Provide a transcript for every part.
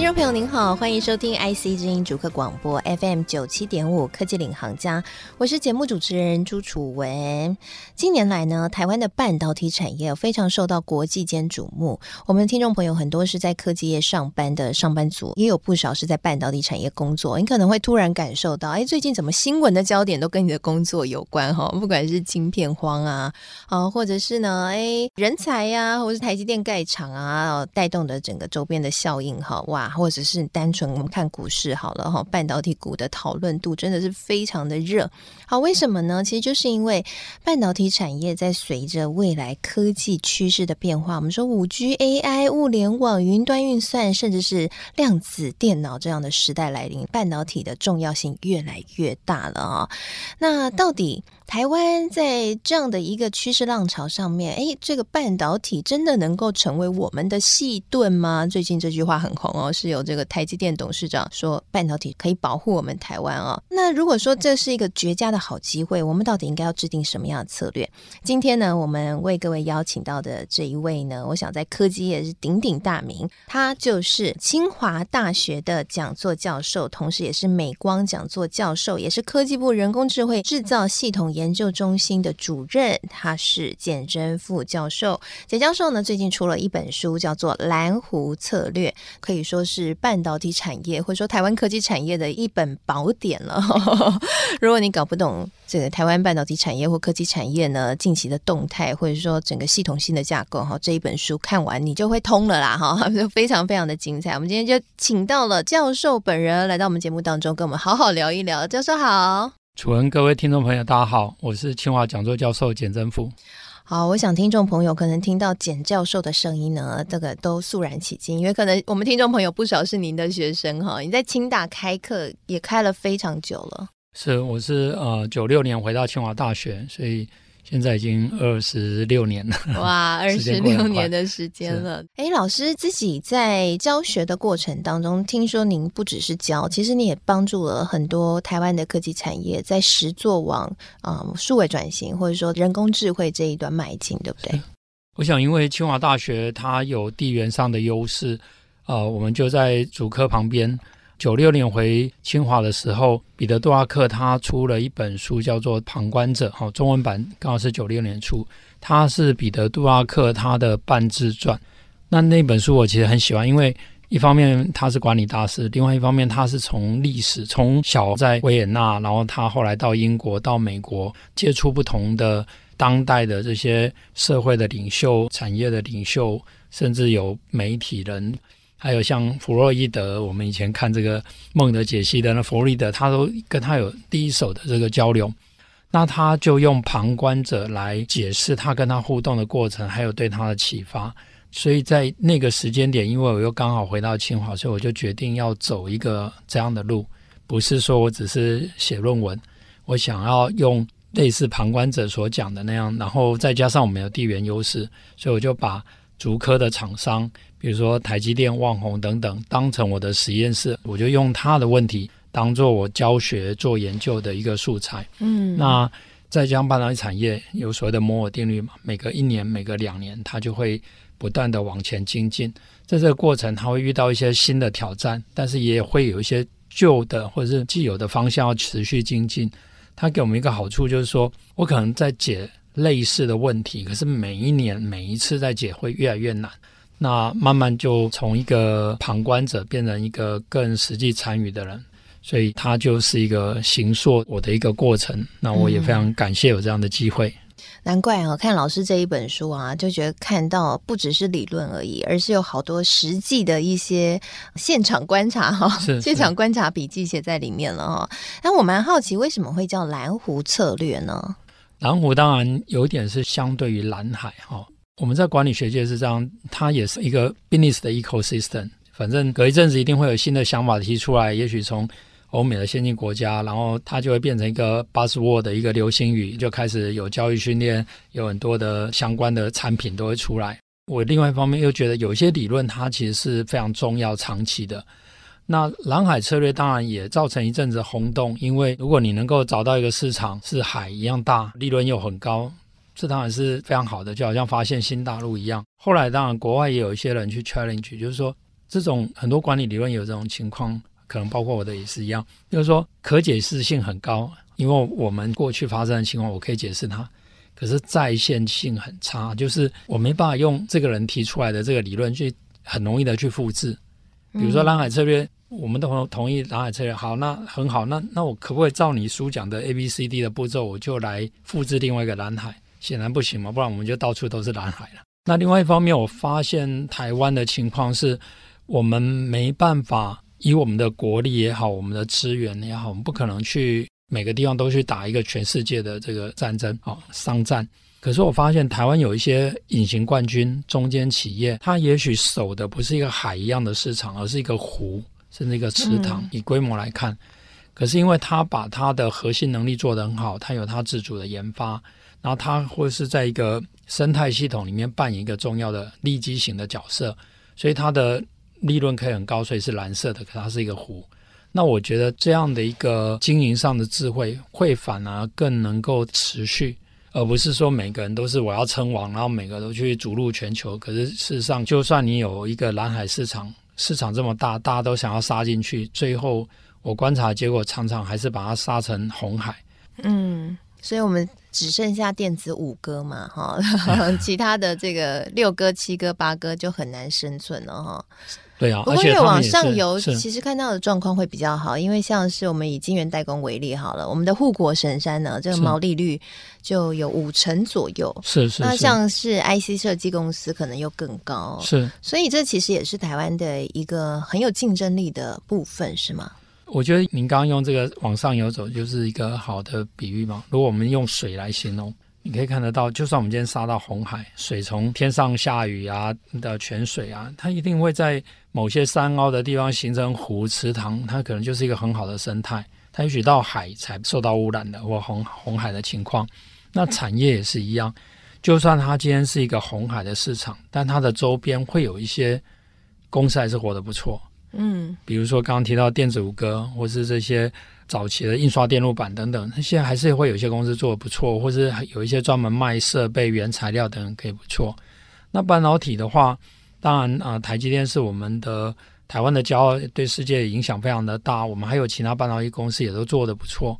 听众朋友您好，欢迎收听 IC 之音主客广播 FM 九七点五科技领航家，我是节目主持人朱楚文。近年来呢，台湾的半导体产业非常受到国际间瞩目。我们的听众朋友很多是在科技业上班的上班族，也有不少是在半导体产业工作。你可能会突然感受到，哎，最近怎么新闻的焦点都跟你的工作有关哈？不管是晶片荒啊，啊，或者是呢，哎，人才呀、或是台积电盖厂啊，带动的整个周边的效应哈，哇！或者是单纯我们看股市好了哈，半导体股的讨论度真的是非常的热。好，为什么呢？其实就是因为半导体产业在随着未来科技趋势的变化，我们说五 G、AI、物联网、云端运算，甚至是量子电脑这样的时代来临，半导体的重要性越来越大了啊。那到底台湾在这样的一个趋势浪潮上面，哎，这个半导体真的能够成为我们的矽盾吗？最近这句话很红哦，是有这个台积电董事长说半导体可以保护我们台湾哦。那如果说这是一个绝佳的好机会，我们到底应该要制定什么样的策略？今天呢，我们为各位邀请到的这一位呢，我想在科技业是鼎鼎大名，他就是清华大学的讲座教授，同时也是美光讲座教授，也是科技部人工智慧制造系统研研究中心的主任，他是简真富教授。简教授呢，最近出了一本书，叫做《蓝湖策略》，可以说是半导体产业或者说台湾科技产业的一本宝典了。如果你搞不懂这个台湾半导体产业或科技产业呢，近期的动态，或者说整个系统性的架构，哈，这一本书看完你就会通了啦，哈，就非常非常的精彩。我们今天就请到了教授本人来到我们节目当中，跟我们好好聊一聊。教授好。楚文，各位听众朋友，大家好，我是清华讲座教授简真富。好，我想听众朋友可能听到简教授的声音呢，这个都肃然起敬，因为可能我们听众朋友不少是您的学生哈。你在清大开课也开了非常久了。是，我是呃九六年回到清华大学，所以。现在已经二十六年了，哇，二十六年的时间了。哎，老师自己在教学的过程当中，听说您不只是教，其实你也帮助了很多台湾的科技产业在实作往啊、嗯、数位转型，或者说人工智慧这一端迈进，对不对？我想，因为清华大学它有地缘上的优势，呃，我们就在主科旁边。九六年回清华的时候，彼得·杜拉克他出了一本书，叫做《旁观者》，好，中文版刚好是九六年出。他是彼得·杜拉克他的半自传。那那本书我其实很喜欢，因为一方面他是管理大师，另外一方面他是从历史，从小在维也纳，然后他后来到英国、到美国，接触不同的当代的这些社会的领袖、产业的领袖，甚至有媒体人。还有像弗洛伊德，我们以前看这个梦的解析的那弗洛伊德，他都跟他有第一手的这个交流，那他就用旁观者来解释他跟他互动的过程，还有对他的启发。所以在那个时间点，因为我又刚好回到清华，所以我就决定要走一个这样的路，不是说我只是写论文，我想要用类似旁观者所讲的那样，然后再加上我们有地缘优势，所以我就把竹科的厂商。比如说台积电、旺宏等等，当成我的实验室，我就用他的问题当做我教学做研究的一个素材。嗯，那再加上半导体产业有所谓的摩尔定律嘛，每隔一年、每隔两年，它就会不断的往前精进。在这个过程，它会遇到一些新的挑战，但是也会有一些旧的或者是既有的方向要持续精进。它给我们一个好处就是说，我可能在解类似的问题，可是每一年、每一次在解会越来越难。那慢慢就从一个旁观者变成一个更实际参与的人，所以他就是一个形塑我的一个过程。那我也非常感谢有这样的机会。嗯、难怪啊，看老师这一本书啊，就觉得看到不只是理论而已，而是有好多实际的一些现场观察哈，现场观察笔记写在里面了哈。那我蛮好奇，为什么会叫蓝湖策略呢？蓝湖当然有点是相对于蓝海哈。我们在管理学界是这样，它也是一个 business 的 ecosystem。反正隔一阵子一定会有新的想法提出来，也许从欧美的先进国家，然后它就会变成一个 buzzword 的一个流行语，就开始有教育训练，有很多的相关的产品都会出来。我另外一方面又觉得有些理论它其实是非常重要、长期的。那蓝海策略当然也造成一阵子轰动，因为如果你能够找到一个市场是海一样大，利润又很高，这当然是非常好的，就好像发现新大陆一样。后来当然国外也有一些人去 challenge，就是说这种很多管理理论有这种情况，可能包括我的也是一样，就是说可解释性很高，因为我们过去发生的情况我可以解释它，可是再现性很差，就是我没办法用这个人提出来的这个理论去很容易的去复制，比如说蓝海策略。我们都同意蓝海策略好，那很好，那那我可不可以照你书讲的 A B C D 的步骤，我就来复制另外一个蓝海？显然不行嘛，不然我们就到处都是蓝海了。那另外一方面，我发现台湾的情况是，我们没办法以我们的国力也好，我们的资源也好，我们不可能去每个地方都去打一个全世界的这个战争啊，商战。可是我发现台湾有一些隐形冠军中间企业，它也许守的不是一个海一样的市场，而是一个湖。是那个池塘，以规模来看，嗯、可是因为他把他的核心能力做得很好，他有他自主的研发，然后他会是在一个生态系统里面扮演一个重要的利基型的角色，所以它的利润可以很高，所以是蓝色的，可它是一个湖。那我觉得这样的一个经营上的智慧，会反而更能够持续，而不是说每个人都是我要称王，然后每个都去逐鹿全球。可是事实上，就算你有一个蓝海市场。市场这么大，大家都想要杀进去，最后我观察结果常常还是把它杀成红海。嗯，所以我们只剩下电子五哥嘛，哈，其他的这个六哥、七哥、八哥就很难生存了，哈。对啊，不过越往上游，其实看到的状况会比较好，因为像是我们以金源代工为例好了，我们的护国神山呢，这个毛利率就有五成左右，是是，是。那像是 IC 设计公司可能又更高，是。所以这其实也是台湾的一个很有竞争力的部分，是吗？我觉得您刚刚用这个往上游走就是一个好的比喻嘛。如果我们用水来形容。你可以看得到，就算我们今天杀到红海，水从天上下雨啊的泉水啊，它一定会在某些山凹的地方形成湖池塘，它可能就是一个很好的生态。它也许到海才受到污染的或红红海的情况。那产业也是一样，就算它今天是一个红海的市场，但它的周边会有一些公司还是活得不错。嗯，比如说刚刚提到电子五哥，或是这些。早期的印刷电路板等等，那现在还是会有一些公司做得不错，或是有一些专门卖设备、原材料等等可以不错。那半导体的话，当然啊、台积电是我们的台湾的骄傲，对世界影响非常的大。我们还有其他半导体公司也都做得不错。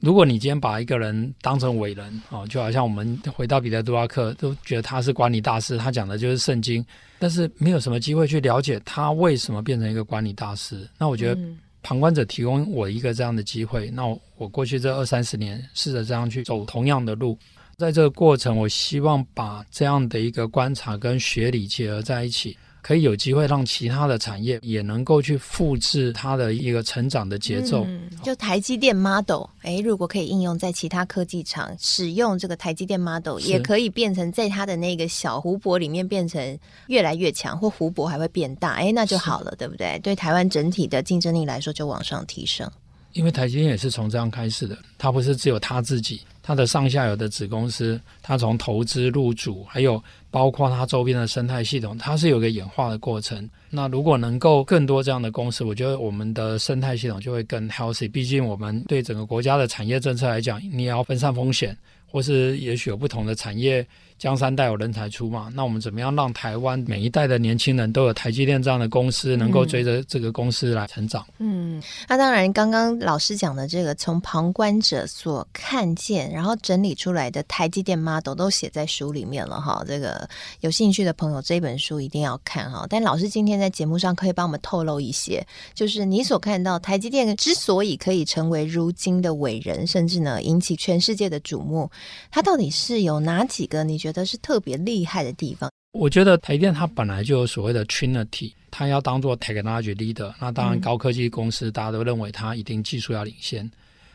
如果你今天把一个人当成伟人、哦，就好像我们回到彼得·杜拉克，都觉得他是管理大师，他讲的就是圣经，但是没有什么机会去了解他为什么变成一个管理大师。那我觉得。旁观者提供我一个这样的机会，那我过去这二三十年试着这样去走同样的路，在这个过程，我希望把这样的一个观察跟学理结合在一起。可以有机会让其他的产业也能够去复制它的一个成长的节奏。嗯，就台积电 model，哎，如果可以应用在其他科技厂，使用这个台积电 model，也可以变成在它的那个小湖泊里面变成越来越强，或湖泊还会变大，哎，那就好了，对不对？对台湾整体的竞争力来说，就往上提升。因为台积电也是从这样开始的，它不是只有它自己，它的上下游的子公司，它从投资入主，还有。包括它周边的生态系统，它是有个演化的过程。那如果能够更多这样的公司，我觉得我们的生态系统就会更 healthy。毕竟我们对整个国家的产业政策来讲，你也要分散风险，或是也许有不同的产业。江山代有人才出嘛，那我们怎么样让台湾每一代的年轻人都有台积电这样的公司，能够追着这个公司来成长？嗯，那当然，刚刚老师讲的这个从旁观者所看见，然后整理出来的台积电 model 都写在书里面了哈。这个有兴趣的朋友，这本书一定要看哈。但老师今天在节目上可以帮我们透露一些，就是你所看到台积电之所以可以成为如今的伟人，甚至呢引起全世界的瞩目，它到底是有哪几个？你觉得？的是特别厉害的地方。我觉得台电它本来就有所谓的 Trinity，它要当做 technology leader。那当然，高科技公司大家都认为它一定技术要领先。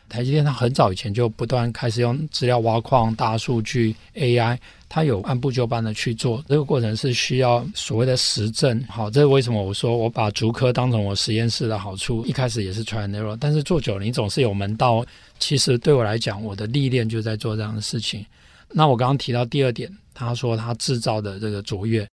台积电它很早以前就不断开始用资料挖矿、大数据、AI，它有按部就班的去做。这个过程是需要所谓的实证。好，这是为什么我说我把竹科当成我实验室的好处。一开始也是 try and error，但是做久了你总是有门道。其实对我来讲，我的历练就在做这样的事情。那我刚刚提到第二点，他说他制造的这个卓越，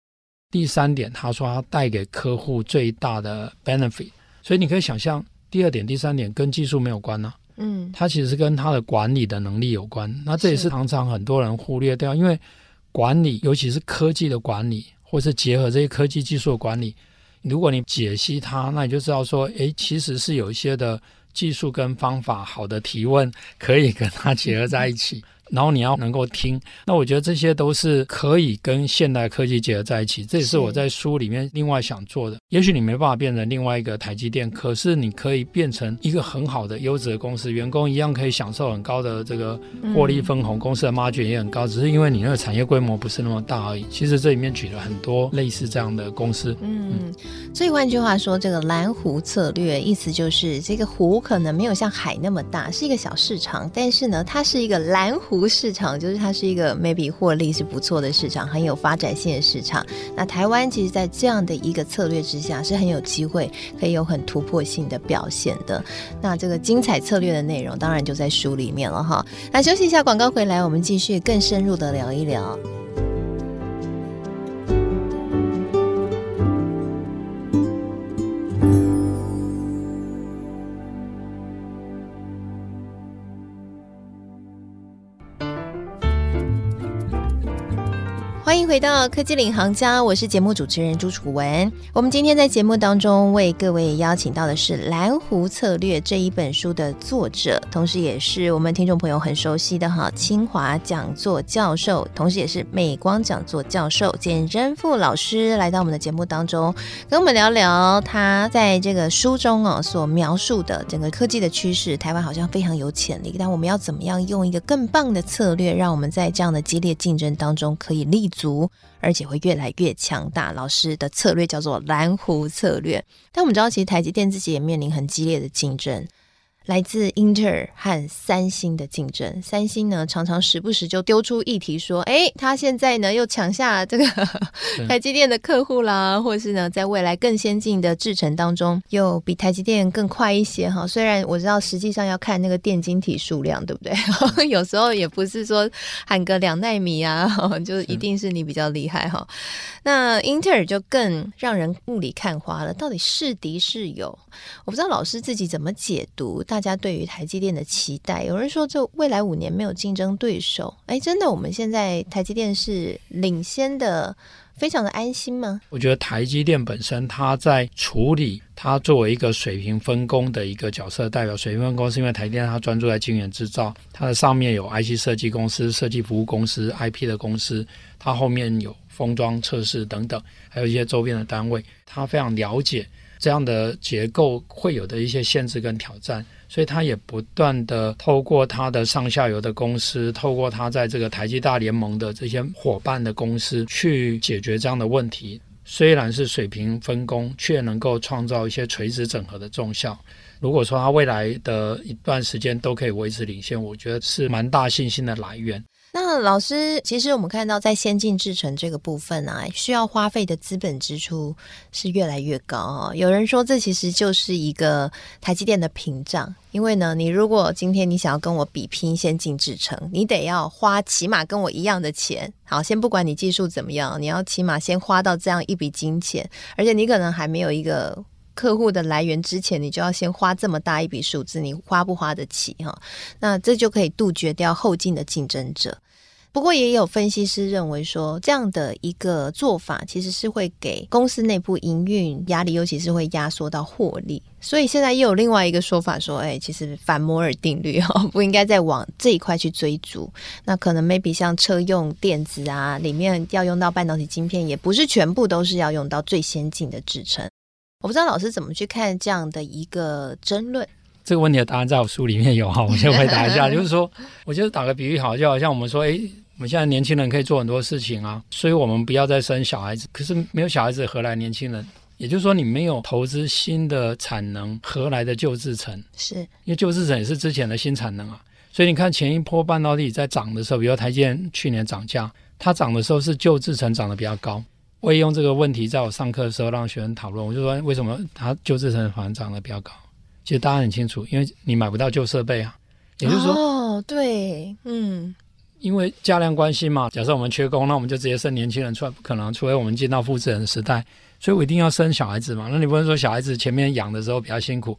第三点，他说他带给客户最大的 benefit。所以你可以想象，第二点、第三点跟技术没有关呢、啊。嗯，它其实是跟他的管理的能力有关。那这也是常常很多人忽略掉，因为管理，尤其是科技的管理，或是结合这些科技技术的管理，如果你解析它，那你就知道说，诶，其实是有一些的技术跟方法，好的提问可以跟它结合在一起。然后你要能够听，那我觉得这些都是可以跟现代科技结合在一起。这也是我在书里面另外想做的。也许你没办法变成另外一个台积电，可是你可以变成一个很好的优质的公司，员工一样可以享受很高的这个获利分红，公司的 margin 也很高，只是因为你那个产业规模不是那么大而已。其实这里面举了很多类似这样的公司。嗯，所以换句话说，这个蓝湖策略意思就是这个湖可能没有像海那么大，是一个小市场，但是呢，它是一个蓝湖。市场就是它是一个 maybe 获利是不错的市场，很有发展性的市场。那台湾其实，在这样的一个策略之下，是很有机会可以有很突破性的表现的。那这个精彩策略的内容，当然就在书里面了哈。那休息一下，广告回来，我们继续更深入的聊一聊。回到科技领航家，我是节目主持人朱楚文。我们今天在节目当中为各位邀请到的是《蓝湖策略》这一本书的作者，同时也是我们听众朋友很熟悉的哈清华讲座教授，同时也是美光讲座教授简珍富老师来到我们的节目当中，跟我们聊聊他在这个书中哦所描述的整个科技的趋势。台湾好像非常有潜力，但我们要怎么样用一个更棒的策略，让我们在这样的激烈竞争当中可以立足？而且会越来越强大。老师的策略叫做蓝湖策略，但我们知道，其实台积电自己也面临很激烈的竞争。来自英特尔和三星的竞争，三星呢常常时不时就丢出议题说：“哎，他现在呢又抢下这个台积电的客户啦，或是呢在未来更先进的制程当中又比台积电更快一些哈。”虽然我知道实际上要看那个电晶体数量，对不对？有时候也不是说喊个两奈米啊，就一定是你比较厉害哈。那英特尔就更让人雾里看花了，到底是敌是友？我不知道老师自己怎么解读。大家对于台积电的期待，有人说这未来五年没有竞争对手，哎，真的，我们现在台积电是领先的，非常的安心吗？我觉得台积电本身，它在处理它作为一个水平分工的一个角色，代表水平分工是因为台积电它专注在晶圆制造，它的上面有 IC 设计公司、设计服务公司、IP 的公司，它后面有封装测试等等，还有一些周边的单位，它非常了解这样的结构会有的一些限制跟挑战。所以他也不断的透过他的上下游的公司，透过他在这个台积大联盟的这些伙伴的公司去解决这样的问题。虽然是水平分工，却能够创造一些垂直整合的重效。如果说他未来的一段时间都可以维持领先，我觉得是蛮大信心的来源。那老师，其实我们看到在先进制程这个部分啊，需要花费的资本支出是越来越高啊。有人说，这其实就是一个台积电的屏障，因为呢，你如果今天你想要跟我比拼先进制程，你得要花起码跟我一样的钱。好，先不管你技术怎么样，你要起码先花到这样一笔金钱，而且你可能还没有一个。客户的来源之前，你就要先花这么大一笔数字，你花不花得起哈？那这就可以杜绝掉后进的竞争者。不过也有分析师认为说，这样的一个做法其实是会给公司内部营运压力，尤其是会压缩到获利。所以现在又有另外一个说法说，哎，其实反摩尔定律哈，不应该再往这一块去追逐。那可能 maybe 像车用电子啊，里面要用到半导体晶片，也不是全部都是要用到最先进的制程。我不知道老师怎么去看这样的一个争论。这个问题的答案在我书里面有哈，我先回答一下，就是说，我觉得打个比喻好，就好像我们说，哎，我们现在年轻人可以做很多事情啊，所以我们不要再生小孩子。可是没有小孩子，何来年轻人？也就是说，你没有投资新的产能，何来的旧制程？是因为旧制程也是之前的新产能啊。所以你看前一波半导体在涨的时候，比如台积电去年涨价，它涨的时候是旧制程涨得比较高。我也用这个问题，在我上课的时候让学生讨论。我就说，为什么他旧制程反而涨得比较高？其实大家很清楚，因为你买不到旧设备啊。也就是说，哦，对，嗯，因为价量关系嘛。假设我们缺工，那我们就直接生年轻人出来，不可能，除非我们进到复制人的时代。所以我一定要生小孩子嘛。那你不能说小孩子前面养的时候比较辛苦，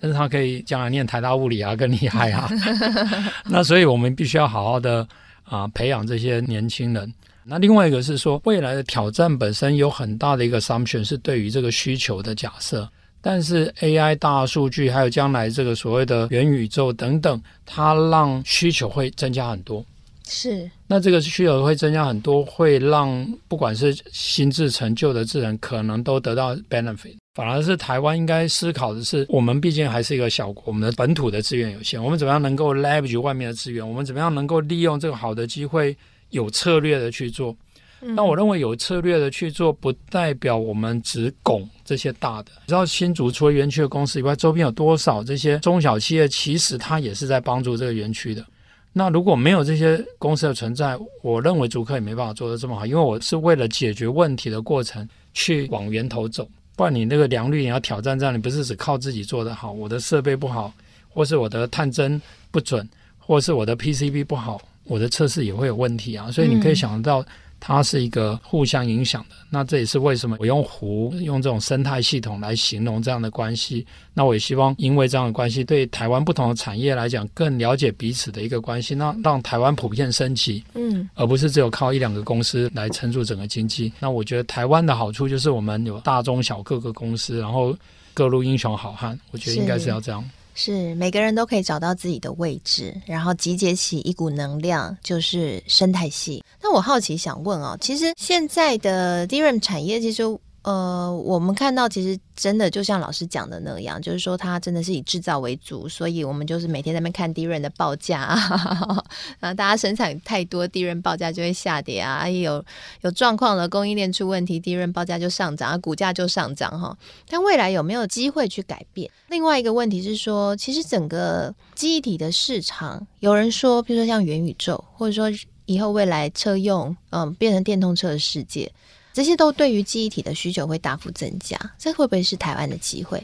但是他可以将来念台大物理啊，更厉害啊。那所以我们必须要好好的啊培养这些年轻人。那另外一个是说，未来的挑战本身有很大的一个 assumption 是对于这个需求的假设，但是 AI 大数据还有将来这个所谓的元宇宙等等，它让需求会增加很多。是，那这个需求会增加很多，会让不管是新智成就的智人可能都得到 benefit。反而是台湾应该思考的是，我们毕竟还是一个小国，我们的本土的资源有限，我们怎么样能够 leverage 外面的资源？我们怎么样能够利用这个好的机会？有策略的去做，那我认为有策略的去做，不代表我们只拱这些大的。你知道新竹除了园区的公司以外，周边有多少这些中小企业？其实它也是在帮助这个园区的。那如果没有这些公司的存在，我认为竹科也没办法做得这么好，因为我是为了解决问题的过程去往源头走。不然你那个良率你要挑战这样，你不是只靠自己做得好，我的设备不好，或是我的探针不准，或是我的 PCB 不好。我的测试也会有问题啊，所以你可以想得到，它是一个互相影响的。嗯、那这也是为什么我用湖用这种生态系统来形容这样的关系。那我也希望，因为这样的关系，对台湾不同的产业来讲，更了解彼此的一个关系，那让台湾普遍升级，嗯，而不是只有靠一两个公司来撑住整个经济。那我觉得台湾的好处就是我们有大中小各个公司，然后各路英雄好汉，我觉得应该是要这样。是每个人都可以找到自己的位置，然后集结起一股能量，就是生态系。那我好奇想问哦，其实现在的 DRAM 产业，其实。呃，我们看到其实真的就像老师讲的那样，就是说它真的是以制造为主，所以我们就是每天在那边看 DRAM 的报价啊，大家生产太多，DRAM 报价就会下跌啊，也有有状况了，供应链出问题，DRAM 报价就上涨，股价就上涨哈。但未来有没有机会去改变？另外一个问题是说，其实整个机体的市场，有人说，比如说像元宇宙，或者说以后未来车用，嗯，变成电动车的世界。这些都对于记忆体的需求会大幅增加，这会不会是台湾的机会？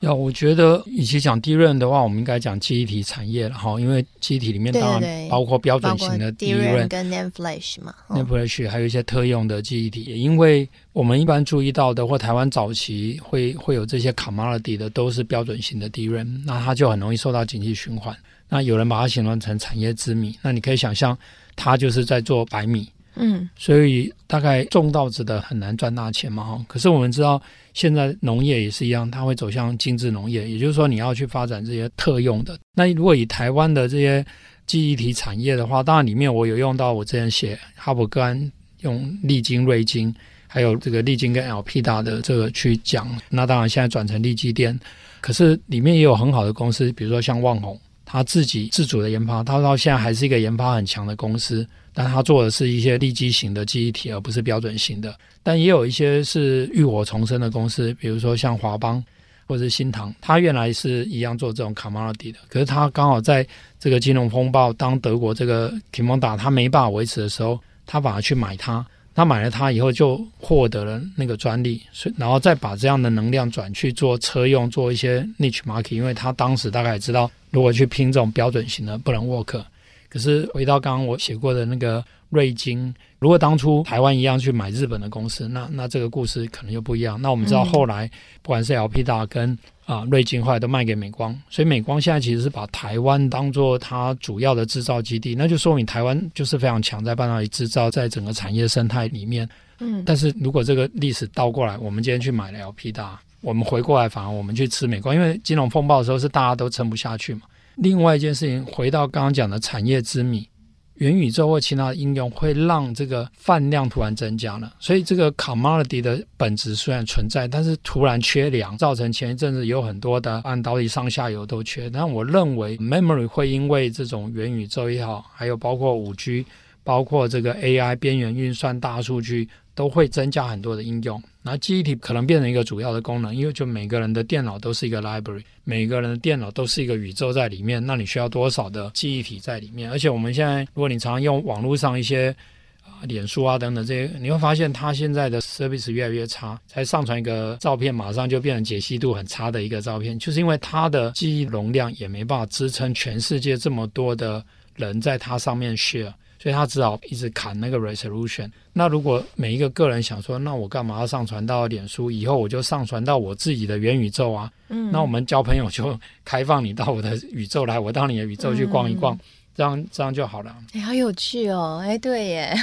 要我觉得，与其讲 DRAM 的话，我们应该讲记忆体产业了哈，因为记忆体里面当然包括标准型的 DRAM 跟 NAND Flash 嘛，NAND Flash 还有一些特用的记忆体。因为我们一般注意到的，或台湾早期会会有这些 commodity 的，都是标准型的 DRAM，那它就很容易受到经济循环。那有人把它形容成产业之米，那你可以想象，它就是在做白米。嗯，所以大概种稻子的很难赚大钱嘛，哈。可是我们知道，现在农业也是一样，它会走向精致农业，也就是说，你要去发展这些特用的。那如果以台湾的这些记忆体产业的话，当然里面我有用到我之前写哈伯干用利晶、瑞晶，还有这个利晶跟 LP 大的这个去讲。那当然现在转成力积电，可是里面也有很好的公司，比如说像旺宏，他自己自主的研发，他到现在还是一个研发很强的公司。但他做的是一些立基型的记忆体，而不是标准型的。但也有一些是浴火重生的公司，比如说像华邦或者是新唐，他原来是一样做这种 commodity 的。可是他刚好在这个金融风暴，当德国这个 Qimonda 他没办法维持的时候，他反而去买它。他买了它以后，就获得了那个专利，然后再把这样的能量转去做车用，做一些 niche market。因为他当时大概也知道，如果去拼这种标准型的，不能 work。可是回到刚刚我写过的那个瑞金，如果当初台湾一样去买日本的公司，那那这个故事可能就不一样。那我们知道后来不管是 Elpida 跟啊瑞金，后来都卖给美光，所以美光现在其实是把台湾当做它主要的制造基地，那就说明台湾就是非常强在半导体制造，在整个产业生态里面。嗯，但是如果这个历史倒过来，我们今天去买了 Elpida，我们回过来反而我们去吃美光，因为金融风暴的时候是大家都撑不下去嘛。另外一件事情，回到刚刚讲的产业之谜，元宇宙或其他的应用，会让这个饭量突然增加了。所以这个 commodity 的本质虽然存在，但是突然缺粮，造成前一阵子有很多的半导体上下游都缺。但我认为 memory 会因为这种元宇宙也好，还有包括五 G，包括这个 AI 边缘运算、大数据。都会增加很多的应用，那记忆体可能变成一个主要的功能，因为就每个人的电脑都是一个 library，每个人的电脑都是一个宇宙在里面，那你需要多少的记忆体在里面？而且我们现在，如果你常常用网络上一些啊、脸书啊等等这些，你会发现它现在的 service 越来越差，才上传一个照片，马上就变成解析度很差的一个照片，就是因为它的记忆容量也没办法支撑全世界这么多的人在它上面 share。所以他只好一直砍那个 resolution。那如果每一个个人想说，那我干嘛要上传到脸书？以后我就上传到我自己的元宇宙啊。嗯，那我们交朋友就开放你到我的宇宙来，我到你的宇宙去逛一逛，嗯、这样这样就好了。哎，好有趣哦！哎，对耶，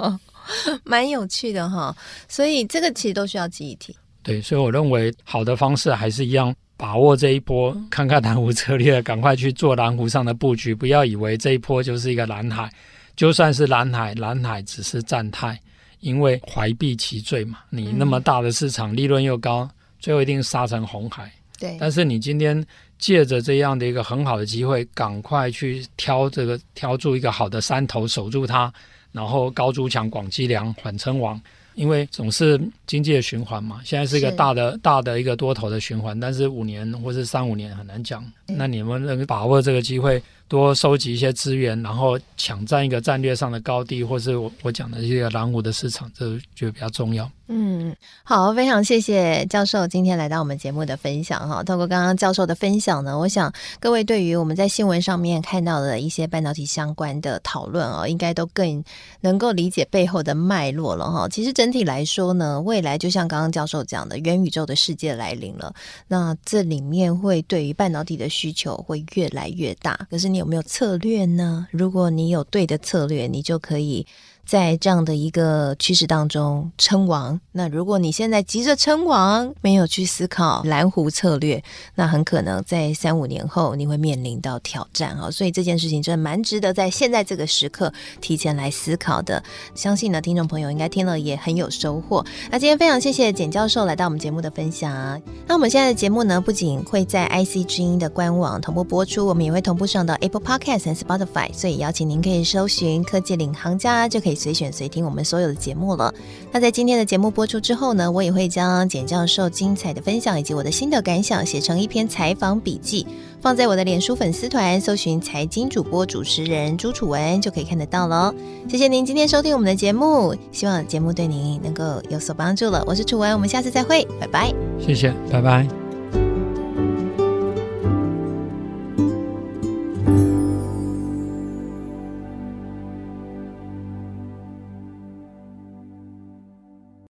蛮有趣的哈。所以这个其实都需要记忆体。对，所以我认为好的方式还是一样。把握这一波，看看蓝湖策略，赶快去做蓝湖上的布局。不要以为这一波就是一个蓝海，就算是蓝海，蓝海只是暂态，因为怀璧其罪嘛。你那么大的市场，利润又高，最后一定杀成红海。对。但是你今天借着这样的一个很好的机会，赶快去挑这个挑住一个好的山头，守住它，然后高筑墙，广积粮，缓称王。因为总是经济的循环嘛，现在是一个大的大的一个多头的循环，但是五年或是三五年很难讲。那你们能把握这个机会？多收集一些资源，然后抢占一个战略上的高地，或是我我讲的这个蓝湖的市场，这就比较重要。嗯，好，非常谢谢教授今天来到我们节目的分享哈。透过刚刚教授的分享呢，我想各位对于我们在新闻上面看到的一些半导体相关的讨论哦，应该都更能够理解背后的脉络了哈。其实整体来说呢，未来就像刚刚教授讲的，元宇宙的世界来临了，那这里面会对于半导体的需求会越来越大。可是你有没有策略呢？如果你有对的策略，你就可以。在这样的一个趋势当中称王，那如果你现在急着称王，没有去思考蓝湖策略，那很可能在三五年后你会面临到挑战啊！所以这件事情真的蛮值得在现在这个时刻提前来思考的。相信呢，听众朋友应该听了也很有收获。那今天非常谢谢简教授来到我们节目的分享。那我们现在的节目呢，不仅会在 IC 之音的官网同步播出，我们也会同步上到 Apple Podcast 和 Spotify，所以邀请您可以搜寻“科技领航家”就可以。随选随听我们所有的节目了。那在今天的节目播出之后呢，我也会将简教授精彩的分享以及我的心得感想写成一篇采访笔记，放在我的脸书粉丝团，搜寻财经主播主持人朱楚文就可以看得到了。谢谢您今天收听我们的节目，希望节目对您能够有所帮助了。我是楚文，我们下次再会，拜拜。谢谢，拜拜。